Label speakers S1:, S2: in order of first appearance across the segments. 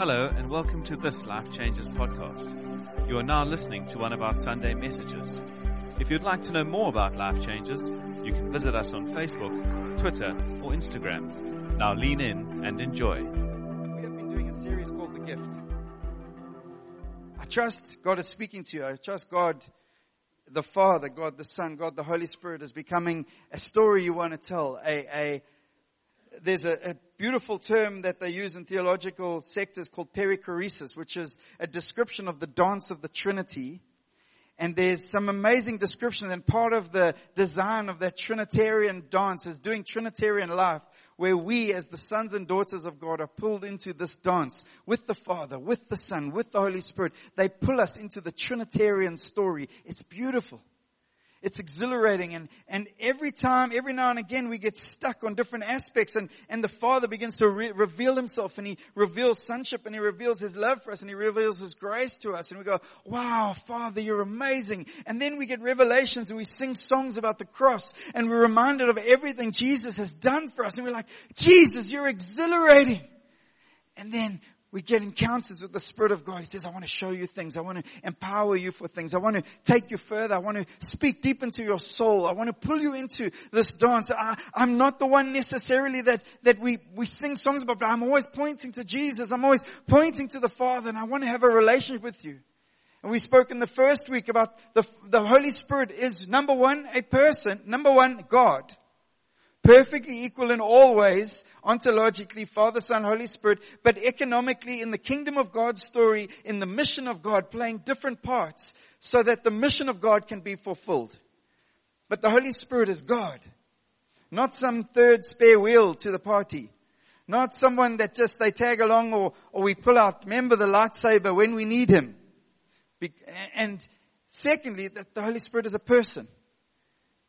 S1: Hello, and welcome to this Life Changes podcast. You are now listening to one of our Sunday messages. If you'd like to know more about Life Changes, you can visit us on Facebook, Twitter, or Instagram. Now lean in and enjoy.
S2: We have been doing a series called The Gift. I trust God is speaking to you. I trust God, the Father, God the Son, God the Holy Spirit is becoming a story you want to tell, a, a there's a, a, beautiful term that they use in theological sectors called perichoresis, which is a description of the dance of the Trinity. And there's some amazing descriptions and part of the design of that Trinitarian dance is doing Trinitarian life where we as the sons and daughters of God are pulled into this dance with the Father, with the Son, with the Holy Spirit. They pull us into the Trinitarian story. It's beautiful. It's exhilarating and, and every time, every now and again we get stuck on different aspects and, and the Father begins to re- reveal Himself and He reveals sonship and He reveals His love for us and He reveals His grace to us and we go, wow, Father, you're amazing. And then we get revelations and we sing songs about the cross and we're reminded of everything Jesus has done for us and we're like, Jesus, you're exhilarating. And then we get encounters with the Spirit of God. He says, I want to show you things. I want to empower you for things. I want to take you further. I want to speak deep into your soul. I want to pull you into this dance. I, am not the one necessarily that, that we, we sing songs about, but I'm always pointing to Jesus. I'm always pointing to the Father and I want to have a relationship with you. And we spoke in the first week about the, the Holy Spirit is number one, a person, number one, God perfectly equal in all ways, ontologically, Father, Son, Holy Spirit, but economically in the kingdom of God's story, in the mission of God, playing different parts so that the mission of God can be fulfilled. But the Holy Spirit is God. Not some third spare wheel to the party. Not someone that just they tag along or, or we pull out, remember the lightsaber when we need him. And secondly, that the Holy Spirit is a person.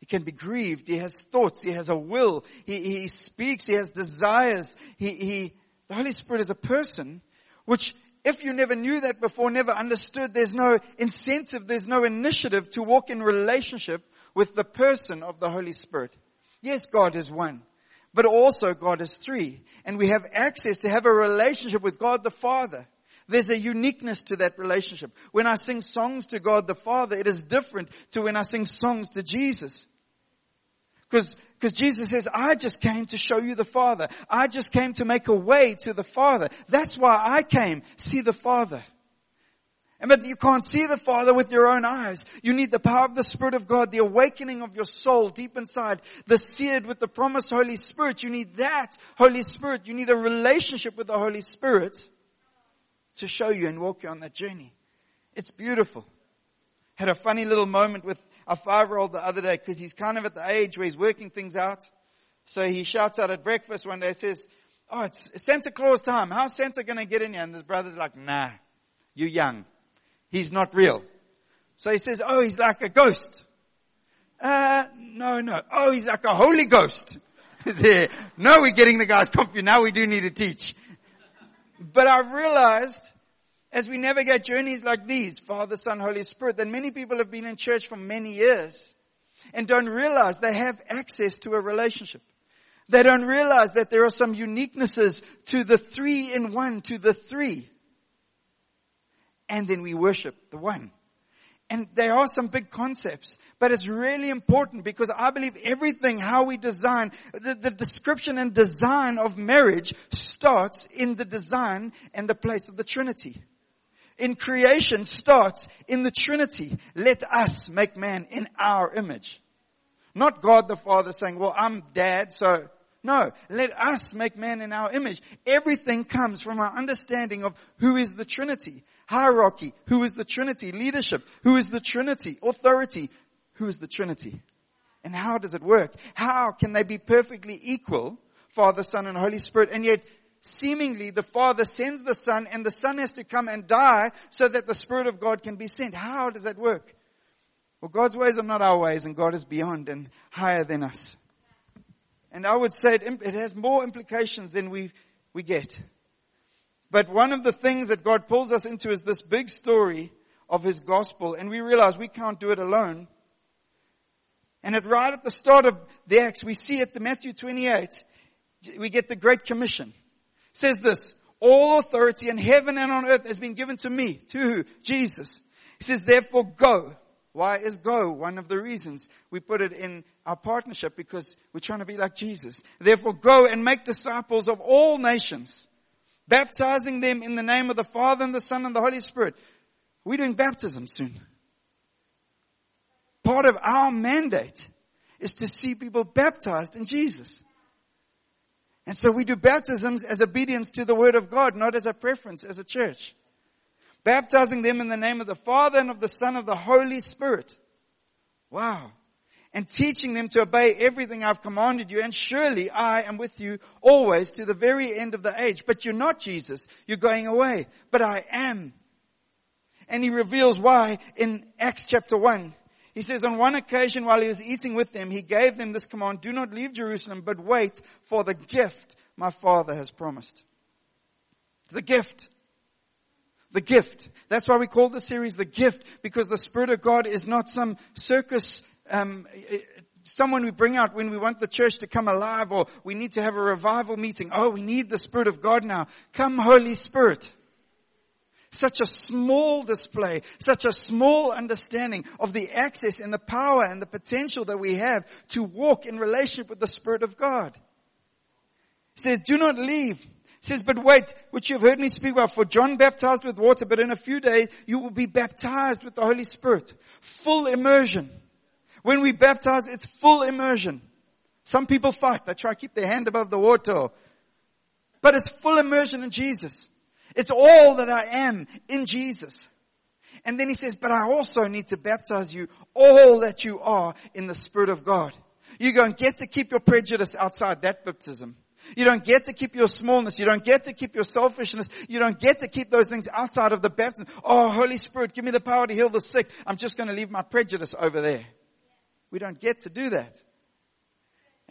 S2: He can be grieved. He has thoughts. He has a will. He, he speaks. He has desires. He, he, the Holy Spirit is a person, which if you never knew that before, never understood, there's no incentive, there's no initiative to walk in relationship with the person of the Holy Spirit. Yes, God is one, but also God is three. And we have access to have a relationship with God the Father. There's a uniqueness to that relationship. When I sing songs to God the Father, it is different to when I sing songs to Jesus. Because because Jesus says, I just came to show you the Father. I just came to make a way to the Father. That's why I came. See the Father. And but you can't see the Father with your own eyes. You need the power of the Spirit of God, the awakening of your soul deep inside, the seared with the promised Holy Spirit. You need that Holy Spirit. You need a relationship with the Holy Spirit to show you and walk you on that journey. It's beautiful. Had a funny little moment with a five-year-old the other day because he's kind of at the age where he's working things out. So he shouts out at breakfast one day, says, oh, it's Santa Claus time. How's Santa going to get in here? And his brother's like, nah, you're young. He's not real. So he says, oh, he's like a ghost. Uh, no, no. Oh, he's like a Holy Ghost. no, we're getting the guys confused. Now we do need to teach. But I realized as we navigate journeys like these, Father, Son, Holy Spirit, that many people have been in church for many years and don't realize they have access to a relationship. They don't realize that there are some uniquenesses to the three in one, to the three. And then we worship the one. And there are some big concepts, but it's really important because I believe everything, how we design, the, the, description and design of marriage starts in the design and the place of the Trinity in creation starts in the Trinity. Let us make man in our image. Not God the Father saying, well, I'm dad, so no, let us make man in our image. Everything comes from our understanding of who is the Trinity. Hierarchy, who is the Trinity. Leadership, who is the Trinity. Authority, who is the Trinity. And how does it work? How can they be perfectly equal, Father, Son, and Holy Spirit, and yet seemingly the Father sends the Son and the Son has to come and die so that the Spirit of God can be sent. How does that work? Well, God's ways are not our ways and God is beyond and higher than us. And I would say it, it has more implications than we, we get. But one of the things that God pulls us into is this big story of His gospel and we realize we can't do it alone. And at right at the start of the Acts, we see at the Matthew 28, we get the Great Commission says this, All authority in heaven and on earth has been given to me. To who? Jesus. He says, therefore go. Why is go? One of the reasons we put it in our partnership because we're trying to be like Jesus. Therefore go and make disciples of all nations, baptizing them in the name of the Father and the Son and the Holy Spirit. We're doing baptism soon. Part of our mandate is to see people baptized in Jesus. And so we do baptisms as obedience to the Word of God, not as a preference as a church. Baptizing them in the name of the Father and of the Son of the Holy Spirit. Wow. And teaching them to obey everything I've commanded you. And surely I am with you always to the very end of the age. But you're not Jesus. You're going away. But I am. And he reveals why in Acts chapter 1. He says, on one occasion while he was eating with them, he gave them this command, do not leave Jerusalem, but wait for the gift my father has promised. The gift. The gift. That's why we call the series the gift, because the Spirit of God is not some circus, um, someone we bring out when we want the church to come alive or we need to have a revival meeting. Oh, we need the Spirit of God now. Come Holy Spirit. Such a small display, such a small understanding of the access and the power and the potential that we have to walk in relationship with the Spirit of God. He says, do not leave. He says, but wait, which you have heard me speak about, for John baptized with water, but in a few days you will be baptized with the Holy Spirit. Full immersion. When we baptize, it's full immersion. Some people fight. They try to keep their hand above the water. But it's full immersion in Jesus. It's all that I am in Jesus. And then he says, but I also need to baptize you all that you are in the Spirit of God. You don't get to keep your prejudice outside that baptism. You don't get to keep your smallness. You don't get to keep your selfishness. You don't get to keep those things outside of the baptism. Oh, Holy Spirit, give me the power to heal the sick. I'm just going to leave my prejudice over there. We don't get to do that.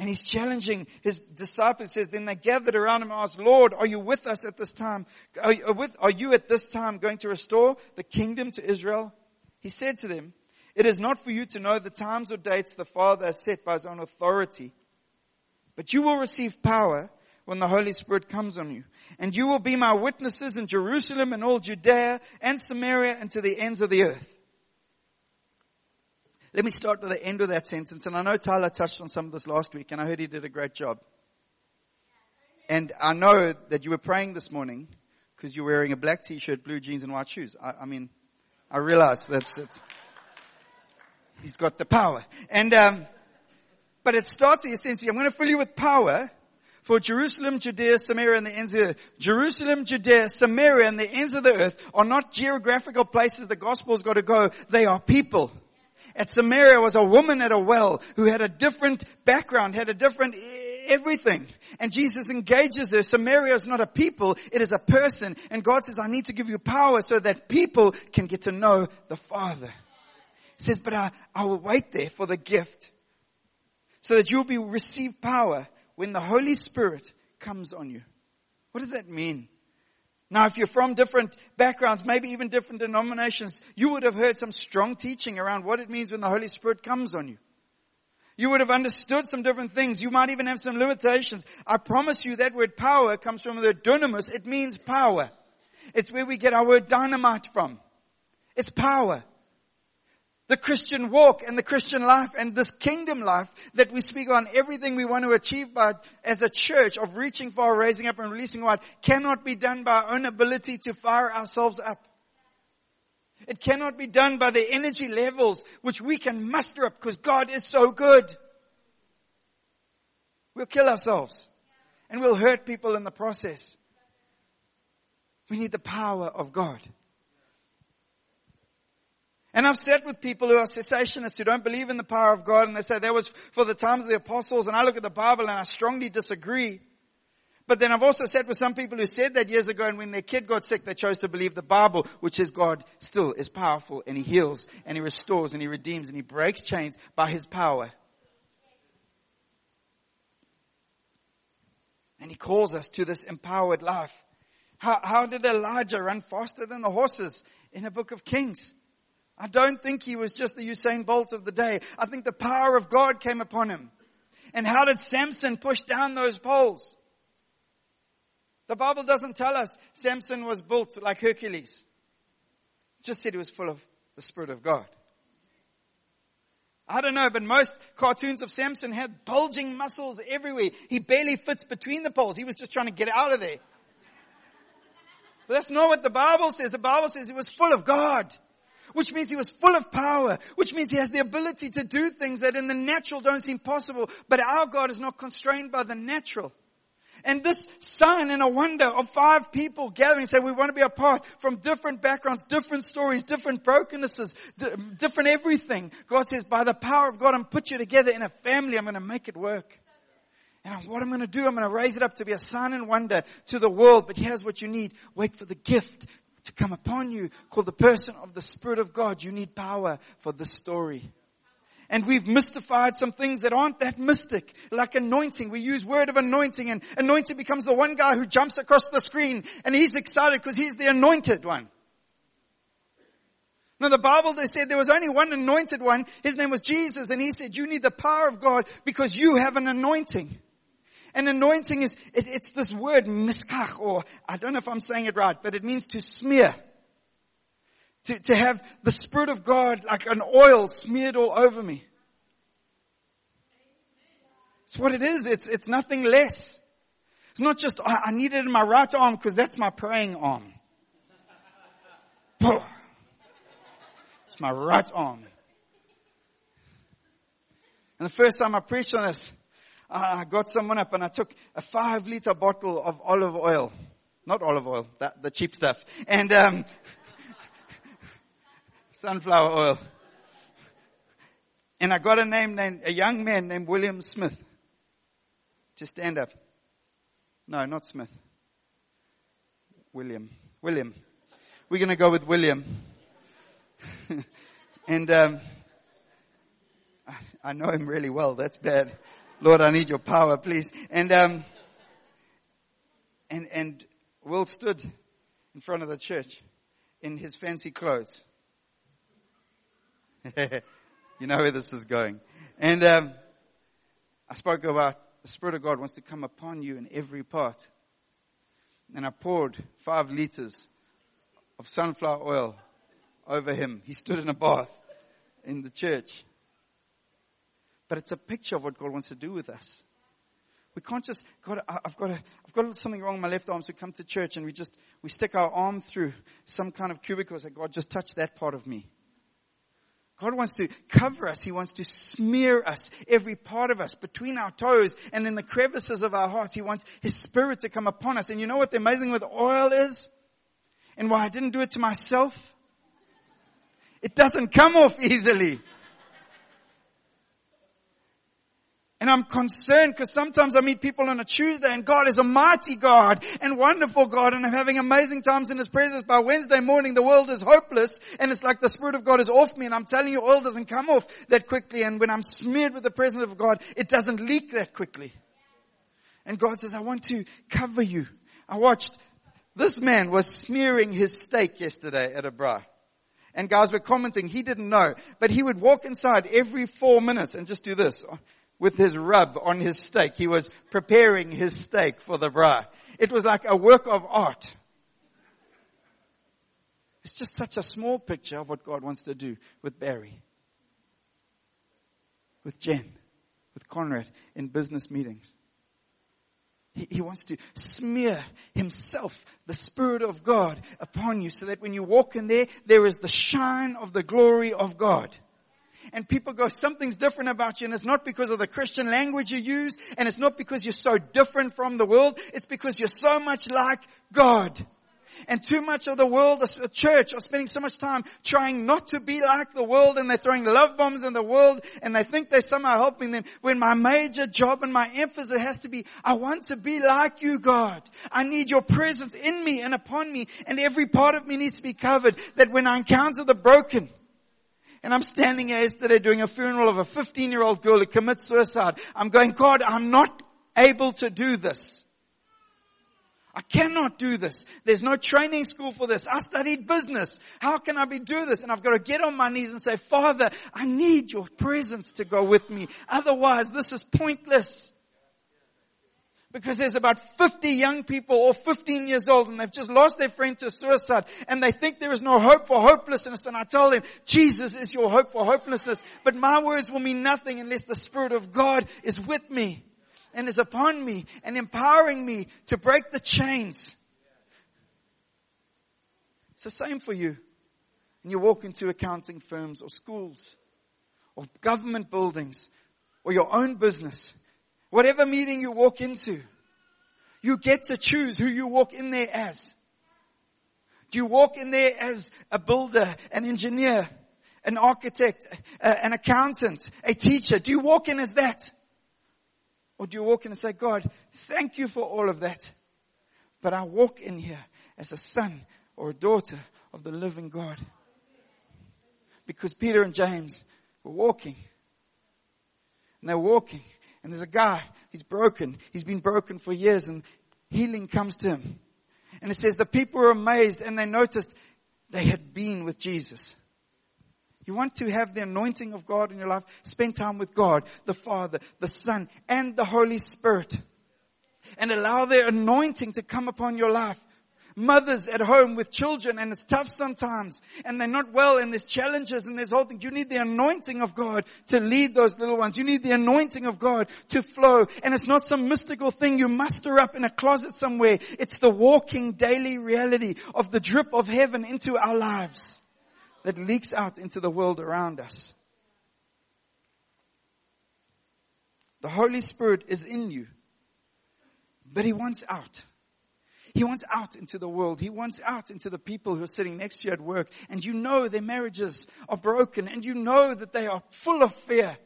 S2: And he's challenging his disciples. Says, then they gathered around him and asked, Lord, are you with us at this time? Are you, with, are you at this time going to restore the kingdom to Israel? He said to them, it is not for you to know the times or dates the Father has set by his own authority, but you will receive power when the Holy Spirit comes on you. And you will be my witnesses in Jerusalem and all Judea and Samaria and to the ends of the earth. Let me start with the end of that sentence. And I know Tyler touched on some of this last week and I heard he did a great job. And I know that you were praying this morning because you're wearing a black t-shirt, blue jeans and white shoes. I, I mean, I realize that's it. He's got the power. And, um, but it starts essentially, I'm going to fill you with power for Jerusalem, Judea, Samaria, and the ends of the earth. Jerusalem, Judea, Samaria, and the ends of the earth are not geographical places the gospel's got to go. They are people at Samaria was a woman at a well who had a different background, had a different everything. And Jesus engages her. Samaria is not a people, it is a person. And God says, I need to give you power so that people can get to know the Father. He says, but I, I will wait there for the gift so that you'll be receive power when the Holy Spirit comes on you. What does that mean? Now, if you're from different backgrounds, maybe even different denominations, you would have heard some strong teaching around what it means when the Holy Spirit comes on you. You would have understood some different things. You might even have some limitations. I promise you that word power comes from the dunamis. It means power. It's where we get our word dynamite from. It's power the Christian walk and the Christian life and this kingdom life that we speak on, everything we want to achieve by, as a church of reaching for, raising up and releasing wide cannot be done by our own ability to fire ourselves up. It cannot be done by the energy levels which we can muster up because God is so good. We'll kill ourselves and we'll hurt people in the process. We need the power of God. And I've sat with people who are cessationists who don't believe in the power of God and they say that was for the times of the apostles and I look at the Bible and I strongly disagree. But then I've also sat with some people who said that years ago and when their kid got sick they chose to believe the Bible which says God still is powerful and He heals and He restores and He redeems and He breaks chains by His power. And He calls us to this empowered life. How, how did Elijah run faster than the horses in the book of Kings? I don't think he was just the Usain Bolt of the day. I think the power of God came upon him. And how did Samson push down those poles? The Bible doesn't tell us Samson was built like Hercules. It just said he was full of the Spirit of God. I don't know, but most cartoons of Samson had bulging muscles everywhere. He barely fits between the poles. He was just trying to get out of there. But that's not what the Bible says. The Bible says he was full of God. Which means he was full of power. Which means he has the ability to do things that in the natural don't seem possible. But our God is not constrained by the natural. And this sign and a wonder of five people gathering say we want to be apart from different backgrounds, different stories, different brokennesses, different everything. God says by the power of God, I'm put you together in a family. I'm going to make it work. And what I'm going to do, I'm going to raise it up to be a sign and wonder to the world. But here's what you need. Wait for the gift to come upon you called the person of the Spirit of God. You need power for this story and we've mystified some things that aren't that mystic, like anointing. We use word of anointing and anointing becomes the one guy who jumps across the screen and he's excited because he's the anointed one. Now the Bible, they said there was only one anointed one. His name was Jesus and he said, you need the power of God because you have an anointing. And anointing is, it, it's this word miskach or I don't know if I'm saying it right, but it means to smear. To, to have the Spirit of God like an oil smeared all over me. It's what it is. It's, it's nothing less. It's not just, I, I need it in my right arm because that's my praying arm. It's my right arm. And the first time I preached on this, I got someone up and I took a five liter bottle of olive oil. Not olive oil, that, the cheap stuff. And, um, sunflower oil. And I got a name named, a young man named William Smith to stand up. No, not Smith. William. William. We're going to go with William. and um, I know him really well. That's bad. Lord, I need your power, please. And um, and and Will stood in front of the church in his fancy clothes. you know where this is going. And um, I spoke about the Spirit of God wants to come upon you in every part. And I poured five liters of sunflower oil over him. He stood in a bath in the church. But it's a picture of what God wants to do with us. We can't just, God, I've got a, I've got something wrong with my left arm, so we come to church and we just, we stick our arm through some kind of cubicle and say, God, just touch that part of me. God wants to cover us. He wants to smear us, every part of us, between our toes and in the crevices of our hearts. He wants His Spirit to come upon us. And you know what the amazing with oil is? And why I didn't do it to myself? It doesn't come off easily. And I'm concerned because sometimes I meet people on a Tuesday and God is a mighty God and wonderful God and I'm having amazing times in His presence. By Wednesday morning the world is hopeless and it's like the Spirit of God is off me and I'm telling you oil doesn't come off that quickly and when I'm smeared with the presence of God it doesn't leak that quickly. And God says, I want to cover you. I watched, this man was smearing his steak yesterday at a braai. And guys were commenting, he didn't know, but he would walk inside every four minutes and just do this with his rub on his steak. He was preparing his steak for the braai. It was like a work of art. It's just such a small picture of what God wants to do with Barry, with Jen, with Conrad in business meetings. He, he wants to smear himself, the Spirit of God upon you so that when you walk in there, there is the shine of the glory of God and people go, something's different about you and it's not because of the Christian language you use and it's not because you're so different from the world. It's because you're so much like God. And too much of the world, the church are spending so much time trying not to be like the world and they're throwing love bombs in the world and they think they're somehow helping them when my major job and my emphasis has to be, I want to be like you, God. I need your presence in me and upon me and every part of me needs to be covered that when I encounter the broken, and I'm standing here yesterday doing a funeral of a 15 year old girl who commits suicide. I'm going, God, I'm not able to do this. I cannot do this. There's no training school for this. I studied business. How can I be do this? And I've got to get on my knees and say, Father, I need your presence to go with me. Otherwise, this is pointless. Because there's about 50 young people or 15 years old and they've just lost their friend to suicide and they think there is no hope for hopelessness and I tell them, Jesus is your hope for hopelessness. But my words will mean nothing unless the Spirit of God is with me and is upon me and empowering me to break the chains. It's the same for you. And you walk into accounting firms or schools or government buildings or your own business Whatever meeting you walk into, you get to choose who you walk in there as. Do you walk in there as a builder, an engineer, an architect, an accountant, a teacher? Do you walk in as that? Or do you walk in and say, God, thank you for all of that. But I walk in here as a son or a daughter of the living God. Because Peter and James were walking. And they're walking and there's a guy, he's broken. He's been broken for years and healing comes to him. And it says the people were amazed and they noticed they had been with Jesus. You want to have the anointing of God in your life? Spend time with God, the Father, the Son, and the Holy Spirit. And allow their anointing to come upon your life mothers at home with children and it's tough sometimes and they're not well and there's challenges and there's whole thing. You need the anointing of God to lead those little ones. You need the anointing of God to flow and it's not some mystical thing you muster up in a closet somewhere. It's the walking daily reality of the drip of heaven into our lives that leaks out into the world around us. The Holy Spirit is in you, but He wants out. He wants out into the world. He wants out into the people who are sitting next to you at work. And you know their marriages are broken and you know that they are full of fear.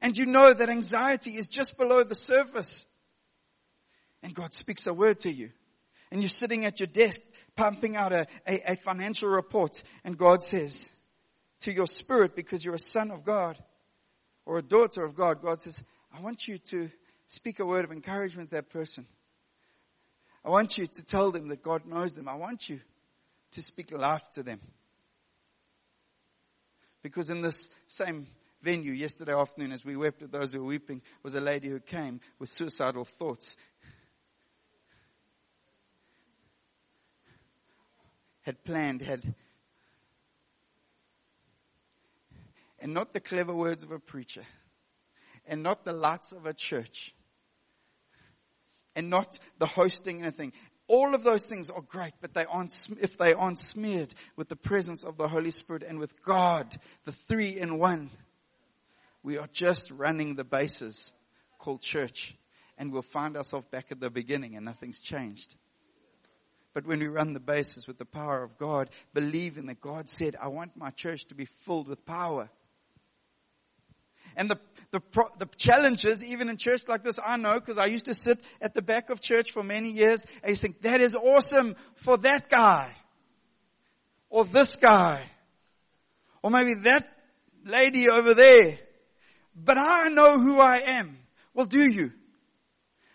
S2: And you know that anxiety is just below the surface. And God speaks a word to you. And you're sitting at your desk pumping out a, a, a financial report. And God says to your spirit, because you're a son of God or a daughter of God, God says, I want you to speak a word of encouragement to that person. I want you to tell them that God knows them. I want you to speak life to them. Because in this same venue yesterday afternoon, as we wept with those who were weeping, was a lady who came with suicidal thoughts. Had planned, had, and not the clever words of a preacher, and not the lights of a church, and not the hosting and anything. All of those things are great, but they aren't, if they aren't smeared with the presence of the Holy Spirit and with God, the three in one, we are just running the bases called church and we'll find ourselves back at the beginning and nothing's changed. But when we run the bases with the power of God, believing that God said, I want my church to be filled with power. And the the, pro- the challenges, even in church like this, I know because I used to sit at the back of church for many years and you think, that is awesome for that guy. Or this guy. Or maybe that lady over there. But I know who I am. Well, do you?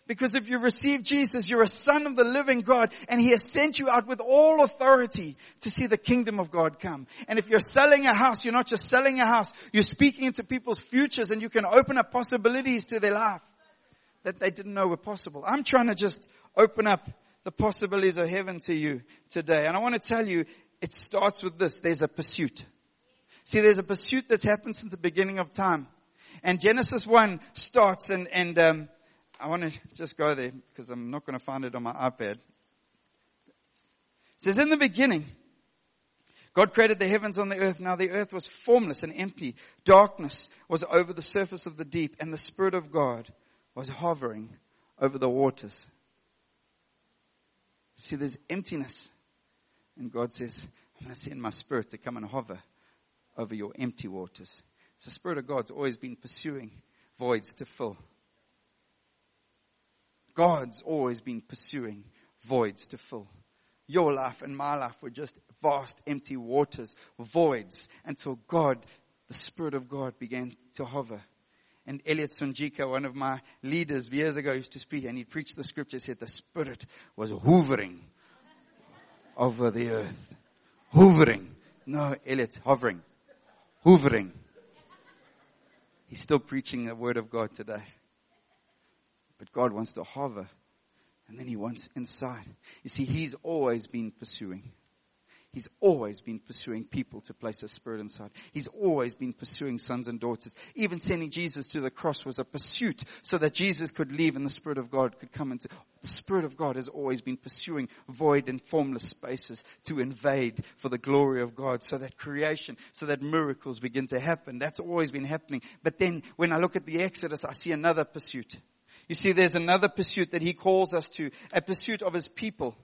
S2: Because if you receive Jesus, you're a son of the living God and he has sent you out with all authority to see the kingdom of God come. And if you're selling a house, you're not just selling a house, you're speaking into people's futures and you can open up possibilities to their life that they didn't know were possible. I'm trying to just open up the possibilities of heaven to you today. And I want to tell you, it starts with this. There's a pursuit. See, there's a pursuit that's happened since the beginning of time. And Genesis 1 starts and, and, um, I want to just go there because I'm not going to find it on my iPad. It says, in the beginning, God created the heavens on the earth. Now the earth was formless and empty. Darkness was over the surface of the deep and the Spirit of God was hovering over the waters. See, there's emptiness. And God says, I'm going to send my Spirit to come and hover over your empty waters. The Spirit of God's always been pursuing voids to fill. God's always been pursuing voids to fill. Your life and my life were just vast empty waters, voids, until God, the Spirit of God began to hover. And Elliot Sunjika, one of my leaders years ago used to speak and he preached the scripture, said the Spirit was hovering over the earth. Hovering. No, Elliot, hovering. Hovering. He's still preaching the word of God today. But God wants to hover And then he wants inside. You see, he's always been pursuing. He's always been pursuing people to place a spirit inside. He's always been pursuing sons and daughters. Even sending Jesus to the cross was a pursuit so that Jesus could leave and the Spirit of God could come into. The Spirit of God has always been pursuing void and formless spaces to invade for the glory of God so that creation, so that miracles begin to happen. That's always been happening. But then when I look at the Exodus, I see another pursuit. You see, there's another pursuit that he calls us to, a pursuit of his people,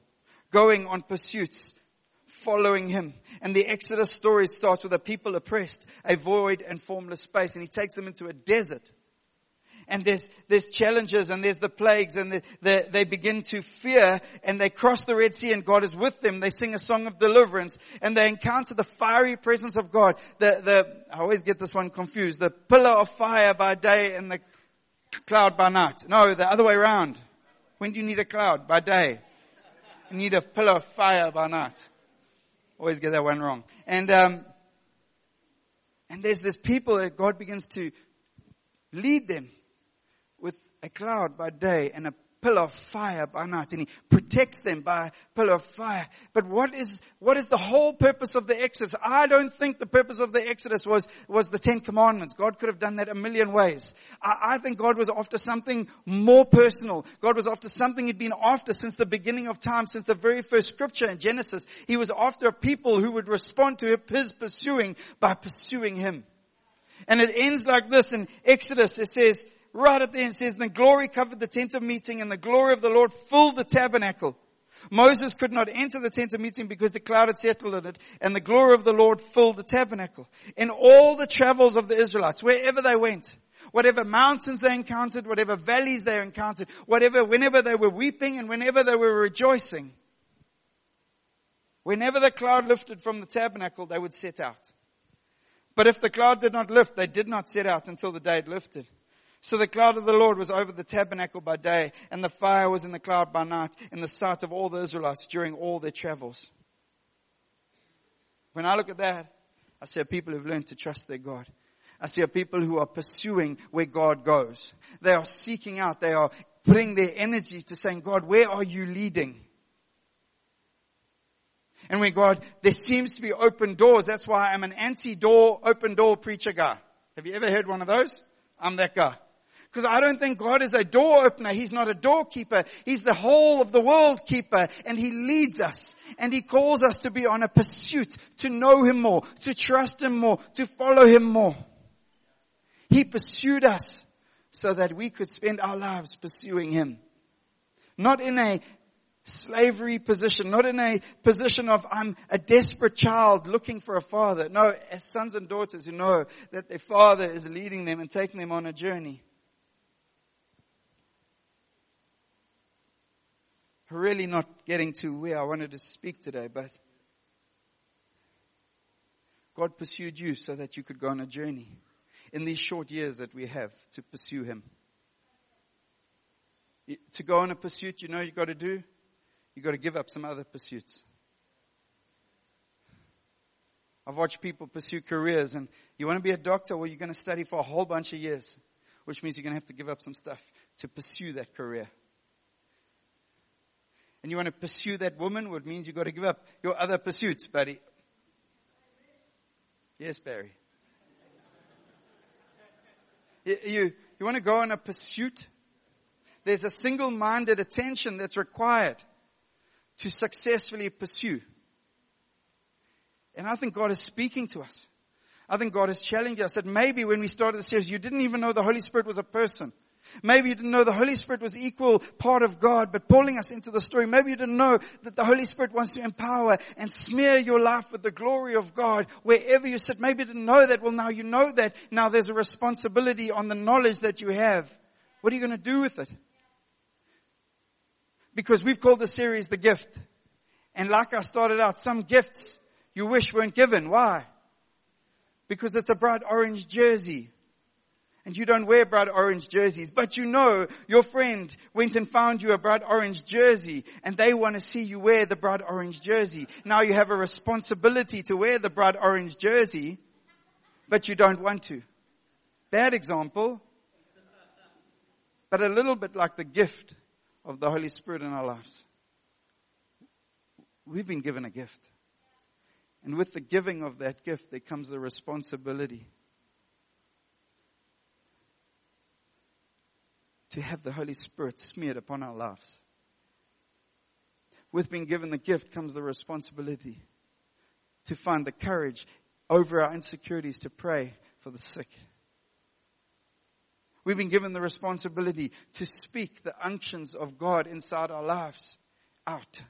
S2: going on pursuits following him. And the Exodus story starts with a people oppressed, a void and formless space, and he takes them into a desert. And there's, there's challenges and there's the plagues and the, the, they begin to fear and they cross the Red Sea and God is with them. They sing a song of deliverance and they encounter the fiery presence of God. The, the, I always get this one confused. The pillar of fire by day and the cloud by night. No, the other way around. When do you need a cloud? By day. You need a pillar of fire by night. Always get that one wrong. And, um, and there's this people that God begins to lead them with a cloud by day and a pillar of fire by night and he protects them by a pillar of fire. But what is, what is the whole purpose of the Exodus? I don't think the purpose of the Exodus was, was the Ten Commandments. God could have done that a million ways. I, I think God was after something more personal. God was after something he'd been after since the beginning of time, since the very first scripture in Genesis. He was after a people who would respond to his pursuing by pursuing him. And it ends like this in Exodus. It says, right at the end says, the glory covered the tent of meeting and the glory of the Lord filled the tabernacle. Moses could not enter the tent of meeting because the cloud had settled in it and the glory of the Lord filled the tabernacle. In all the travels of the Israelites, wherever they went, whatever mountains they encountered, whatever valleys they encountered, whatever, whenever they were weeping and whenever they were rejoicing, whenever the cloud lifted from the tabernacle, they would set out. But if the cloud did not lift, they did not set out until the day had lifted. So the cloud of the Lord was over the tabernacle by day, and the fire was in the cloud by night, in the sight of all the Israelites during all their travels. When I look at that, I see people who've learned to trust their God. I see people who are pursuing where God goes. They are seeking out, they are putting their energies to saying, God, where are you leading? And when God, there seems to be open doors. That's why I'm an anti-door, open door preacher guy. Have you ever heard one of those? I'm that guy. Because I don't think God is a door opener. He's not a doorkeeper. He's the whole of the world keeper. And He leads us. And He calls us to be on a pursuit, to know Him more, to trust Him more, to follow Him more. He pursued us so that we could spend our lives pursuing Him. Not in a slavery position, not in a position of I'm a desperate child looking for a father. No, as sons and daughters who know that their father is leading them and taking them on a journey. Really not getting to where I wanted to speak today, but God pursued you so that you could go on a journey in these short years that we have to pursue Him. To go on a pursuit, you know you've got to do? You've got to give up some other pursuits. I've watched people pursue careers and you want to be a doctor, well, you're going to study for a whole bunch of years, which means you're going to have to give up some stuff to pursue that career and you want to pursue that woman, well, means you've got to give up your other pursuits, buddy. Yes, Barry. You, you, you want to go on a pursuit? There's a single-minded attention that's required to successfully pursue. And I think God is speaking to us. I think God is challenging us that maybe when we started the series, you didn't even know the Holy Spirit was a person. Maybe you didn't know the Holy Spirit was equal part of God, but pulling us into the story. Maybe you didn't know that the Holy Spirit wants to empower and smear your life with the glory of God wherever you sit. Maybe you didn't know that. Well, now you know that. Now there's a responsibility on the knowledge that you have. What are you going to do with it? Because we've called the series the gift. And like I started out, some gifts you wish weren't given. Why? Because it's a bright orange jersey and you don't wear bright orange jerseys, but you know your friend went and found you a bright orange jersey and they want to see you wear the bright orange jersey. Now you have a responsibility to wear the bright orange jersey, but you don't want to. Bad example, but a little bit like the gift of the Holy Spirit in our lives. We've been given a gift. And with the giving of that gift, there comes the responsibility to have the Holy Spirit smeared upon our lives. With being given the gift comes the responsibility to find the courage over our insecurities to pray for the sick. We've been given the responsibility to speak the unctions of God inside our lives out.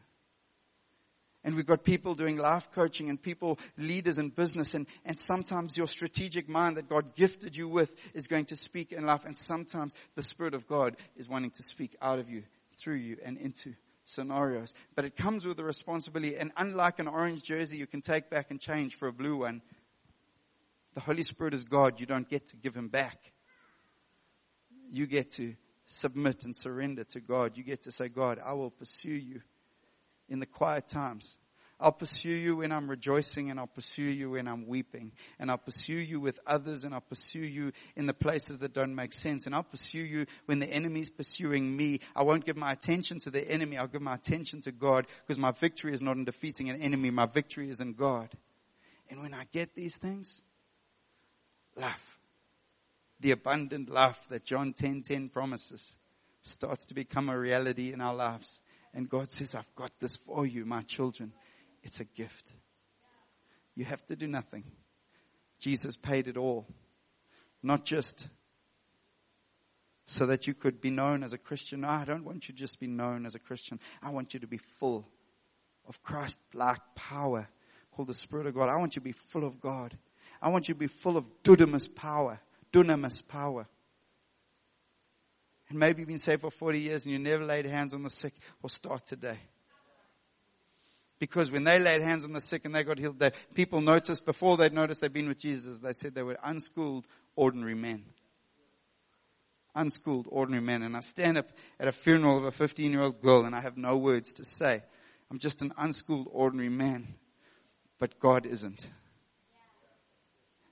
S2: And we've got people doing life coaching and people, leaders in business. And, and sometimes your strategic mind that God gifted you with is going to speak in life. And sometimes the Spirit of God is wanting to speak out of you, through you, and into scenarios. But it comes with a responsibility. And unlike an orange jersey you can take back and change for a blue one, the Holy Spirit is God. You don't get to give Him back. You get to submit and surrender to God. You get to say, God, I will pursue you in the quiet times. I'll pursue you when I'm rejoicing and I'll pursue you when I'm weeping. And I'll pursue you with others and I'll pursue you in the places that don't make sense. And I'll pursue you when the enemy's pursuing me. I won't give my attention to the enemy. I'll give my attention to God because my victory is not in defeating an enemy. My victory is in God. And when I get these things, life, the abundant life that John 10:10 10, 10 promises starts to become a reality in our lives. And God says, I've got this for you, my children. It's a gift. You have to do nothing. Jesus paid it all. Not just so that you could be known as a Christian. No, I don't want you to just be known as a Christian. I want you to be full of Christ-like power called the Spirit of God. I want you to be full of God. I want you to be full of dudamus power. Dunamis power. And maybe you've been saved for 40 years and you never laid hands on the sick. Well, start today. Because when they laid hands on the sick and they got healed, they, people noticed before they'd noticed they'd been with Jesus, they said they were unschooled, ordinary men. Unschooled, ordinary men. And I stand up at a funeral of a 15 year old girl and I have no words to say. I'm just an unschooled, ordinary man. But God isn't.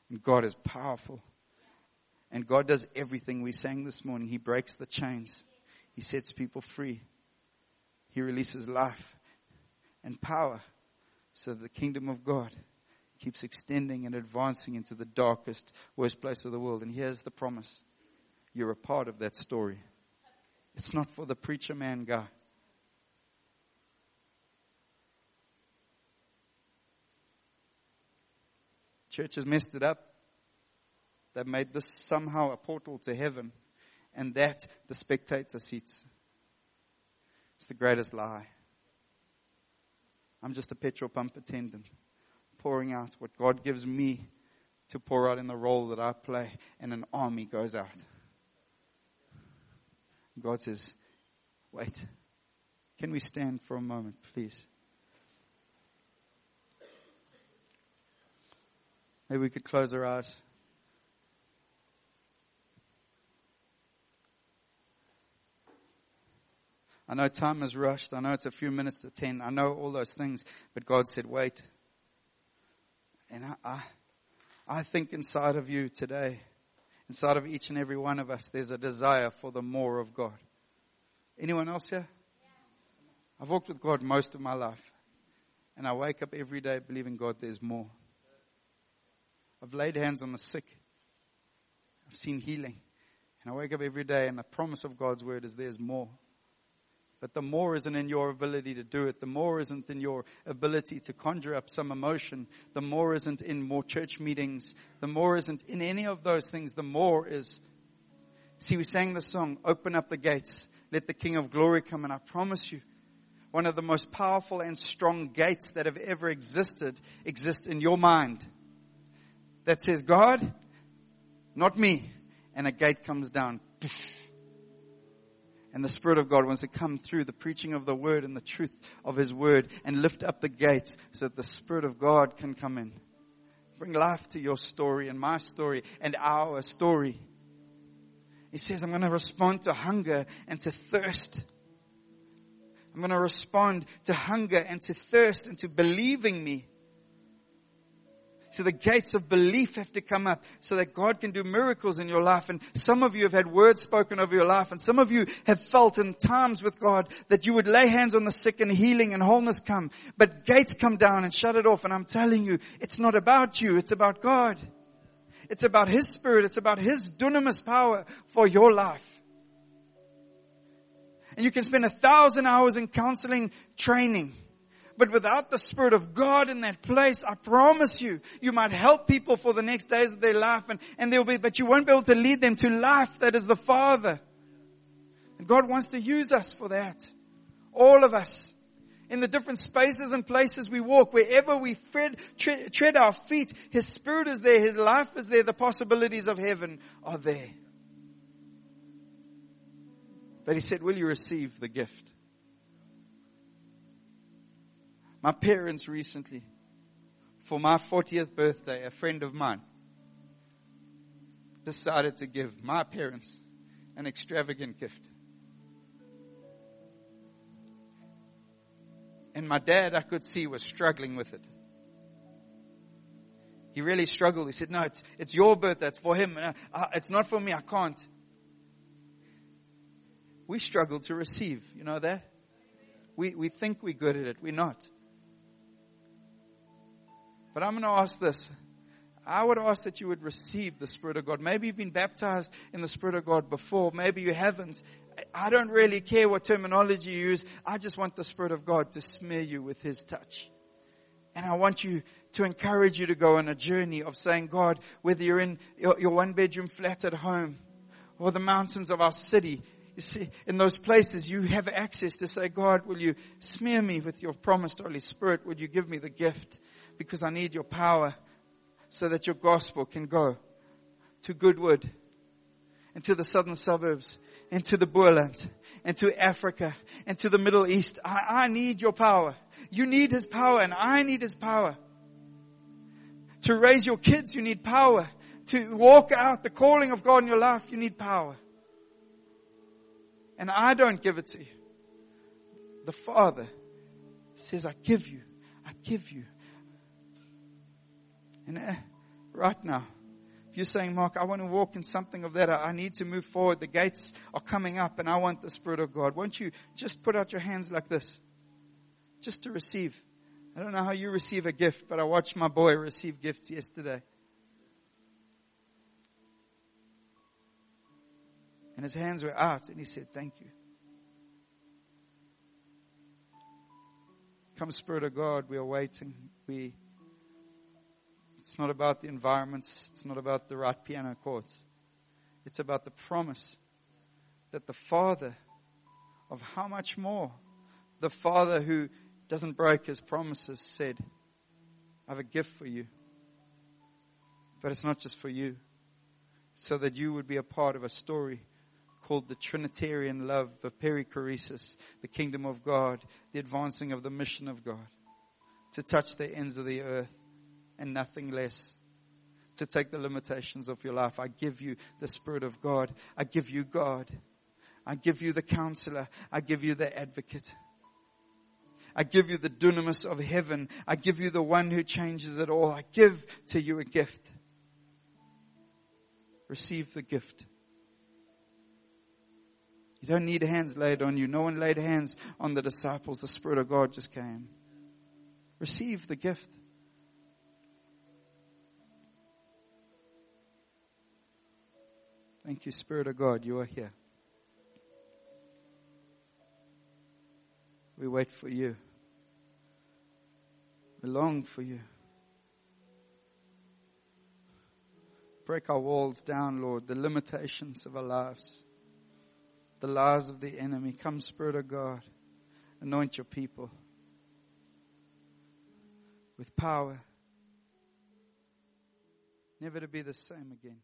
S2: And God is powerful. And God does everything we sang this morning. He breaks the chains. He sets people free. He releases life and power so the kingdom of God keeps extending and advancing into the darkest, worst place of the world. And here's the promise. You're a part of that story. It's not for the preacher man guy. Church has messed it up. They've made this somehow a portal to heaven, and that the spectator seats. It's the greatest lie. I'm just a petrol pump attendant, pouring out what God gives me to pour out in the role that I play, and an army goes out. God says, Wait, can we stand for a moment, please? Maybe we could close our eyes. I know time has rushed. I know it's a few minutes to 10. I know all those things, but God said, wait. And I, I, I think inside of you today, inside of each and every one of us, there's a desire for the more of God. Anyone else here? I've walked with God most of my life. And I wake up every day believing God there's more. I've laid hands on the sick. I've seen healing. And I wake up every day and the promise of God's word is there's more. But the more isn't in your ability to do it. The more isn't in your ability to conjure up some emotion. The more isn't in more church meetings. The more isn't in any of those things. The more is, see, we sang the song, open up the gates. Let the King of glory come. And I promise you, one of the most powerful and strong gates that have ever existed exist in your mind. That says, God, not me. And a gate comes down. And the Spirit of God wants to come through the preaching of the Word and the truth of His Word and lift up the gates so that the Spirit of God can come in. Bring life to your story and my story and our story. He says, I'm going to respond to hunger and to thirst. I'm going to respond to hunger and to thirst and to believing me. So the gates of belief have to come up so that God can do miracles in your life. And some of you have had words spoken over your life and some of you have felt in times with God that you would lay hands on the sick and healing and wholeness come. But gates come down and shut it off. And I'm telling you, it's not about you. It's about God. It's about His Spirit. It's about His dunamis power for your life. And you can spend a thousand hours in counseling training but without the Spirit of God in that place, I promise you, you might help people for the next days of their life and, and they'll be, but you won't be able to lead them to life that is the Father. And God wants to use us for that. All of us. In the different spaces and places we walk, wherever we tread, tread, tread our feet, His Spirit is there, His life is there, the possibilities of heaven are there. But He said, will you receive the gift? My parents recently, for my 40th birthday, a friend of mine decided to give my parents an extravagant gift. And my dad, I could see, was struggling with it. He really struggled. He said, no, it's, it's your birthday. It's for him. Uh, uh, it's not for me. I can't. We struggle to receive. You know that? We, we think we're good at it. We're not. But I'm going to ask this. I would ask that you would receive the Spirit of God. Maybe you've been baptized in the Spirit of God before. Maybe you haven't. I don't really care what terminology you use. I just want the Spirit of God to smear you with His touch. And I want you to encourage you to go on a journey of saying, God, whether you're in your, your one bedroom flat at home or the mountains of our city, you see, in those places you have access to say, God, will you smear me with your promised Holy Spirit? Would you give me the gift? Because I need your power so that your gospel can go to Goodwood and to the southern suburbs and to the Boland and to Africa and to the Middle East. I, I need your power. You need his power and I need his power. To raise your kids, you need power. To walk out the calling of God in your life, you need power. And I don't give it to you. The Father says, I give you, I give you and uh, right now, if you're saying, Mark, I want to walk in something of that, I need to move forward. The gates are coming up and I want the Spirit of God. Won't you just put out your hands like this? Just to receive. I don't know how you receive a gift, but I watched my boy receive gifts yesterday. And his hands were out and he said, thank you. Come Spirit of God, we are waiting. We it's not about the environments. It's not about the right piano chords. It's about the promise that the Father of how much more the Father who doesn't break his promises said, I have a gift for you. But it's not just for you. It's so that you would be a part of a story called the Trinitarian love of perichoresis, the kingdom of God, the advancing of the mission of God, to touch the ends of the earth and nothing less. To take the limitations of your life. I give you the Spirit of God. I give you God. I give you the counselor. I give you the advocate. I give you the dunamis of heaven. I give you the one who changes it all. I give to you a gift. Receive the gift. You don't need hands laid on you. No one laid hands on the disciples. The Spirit of God just came. Receive the gift. Thank you, Spirit of God, you are here. We wait for you. We long for you. Break our walls down, Lord, the limitations of our lives, the lies of the enemy. Come, Spirit of God, anoint your people with power, never to be the same again.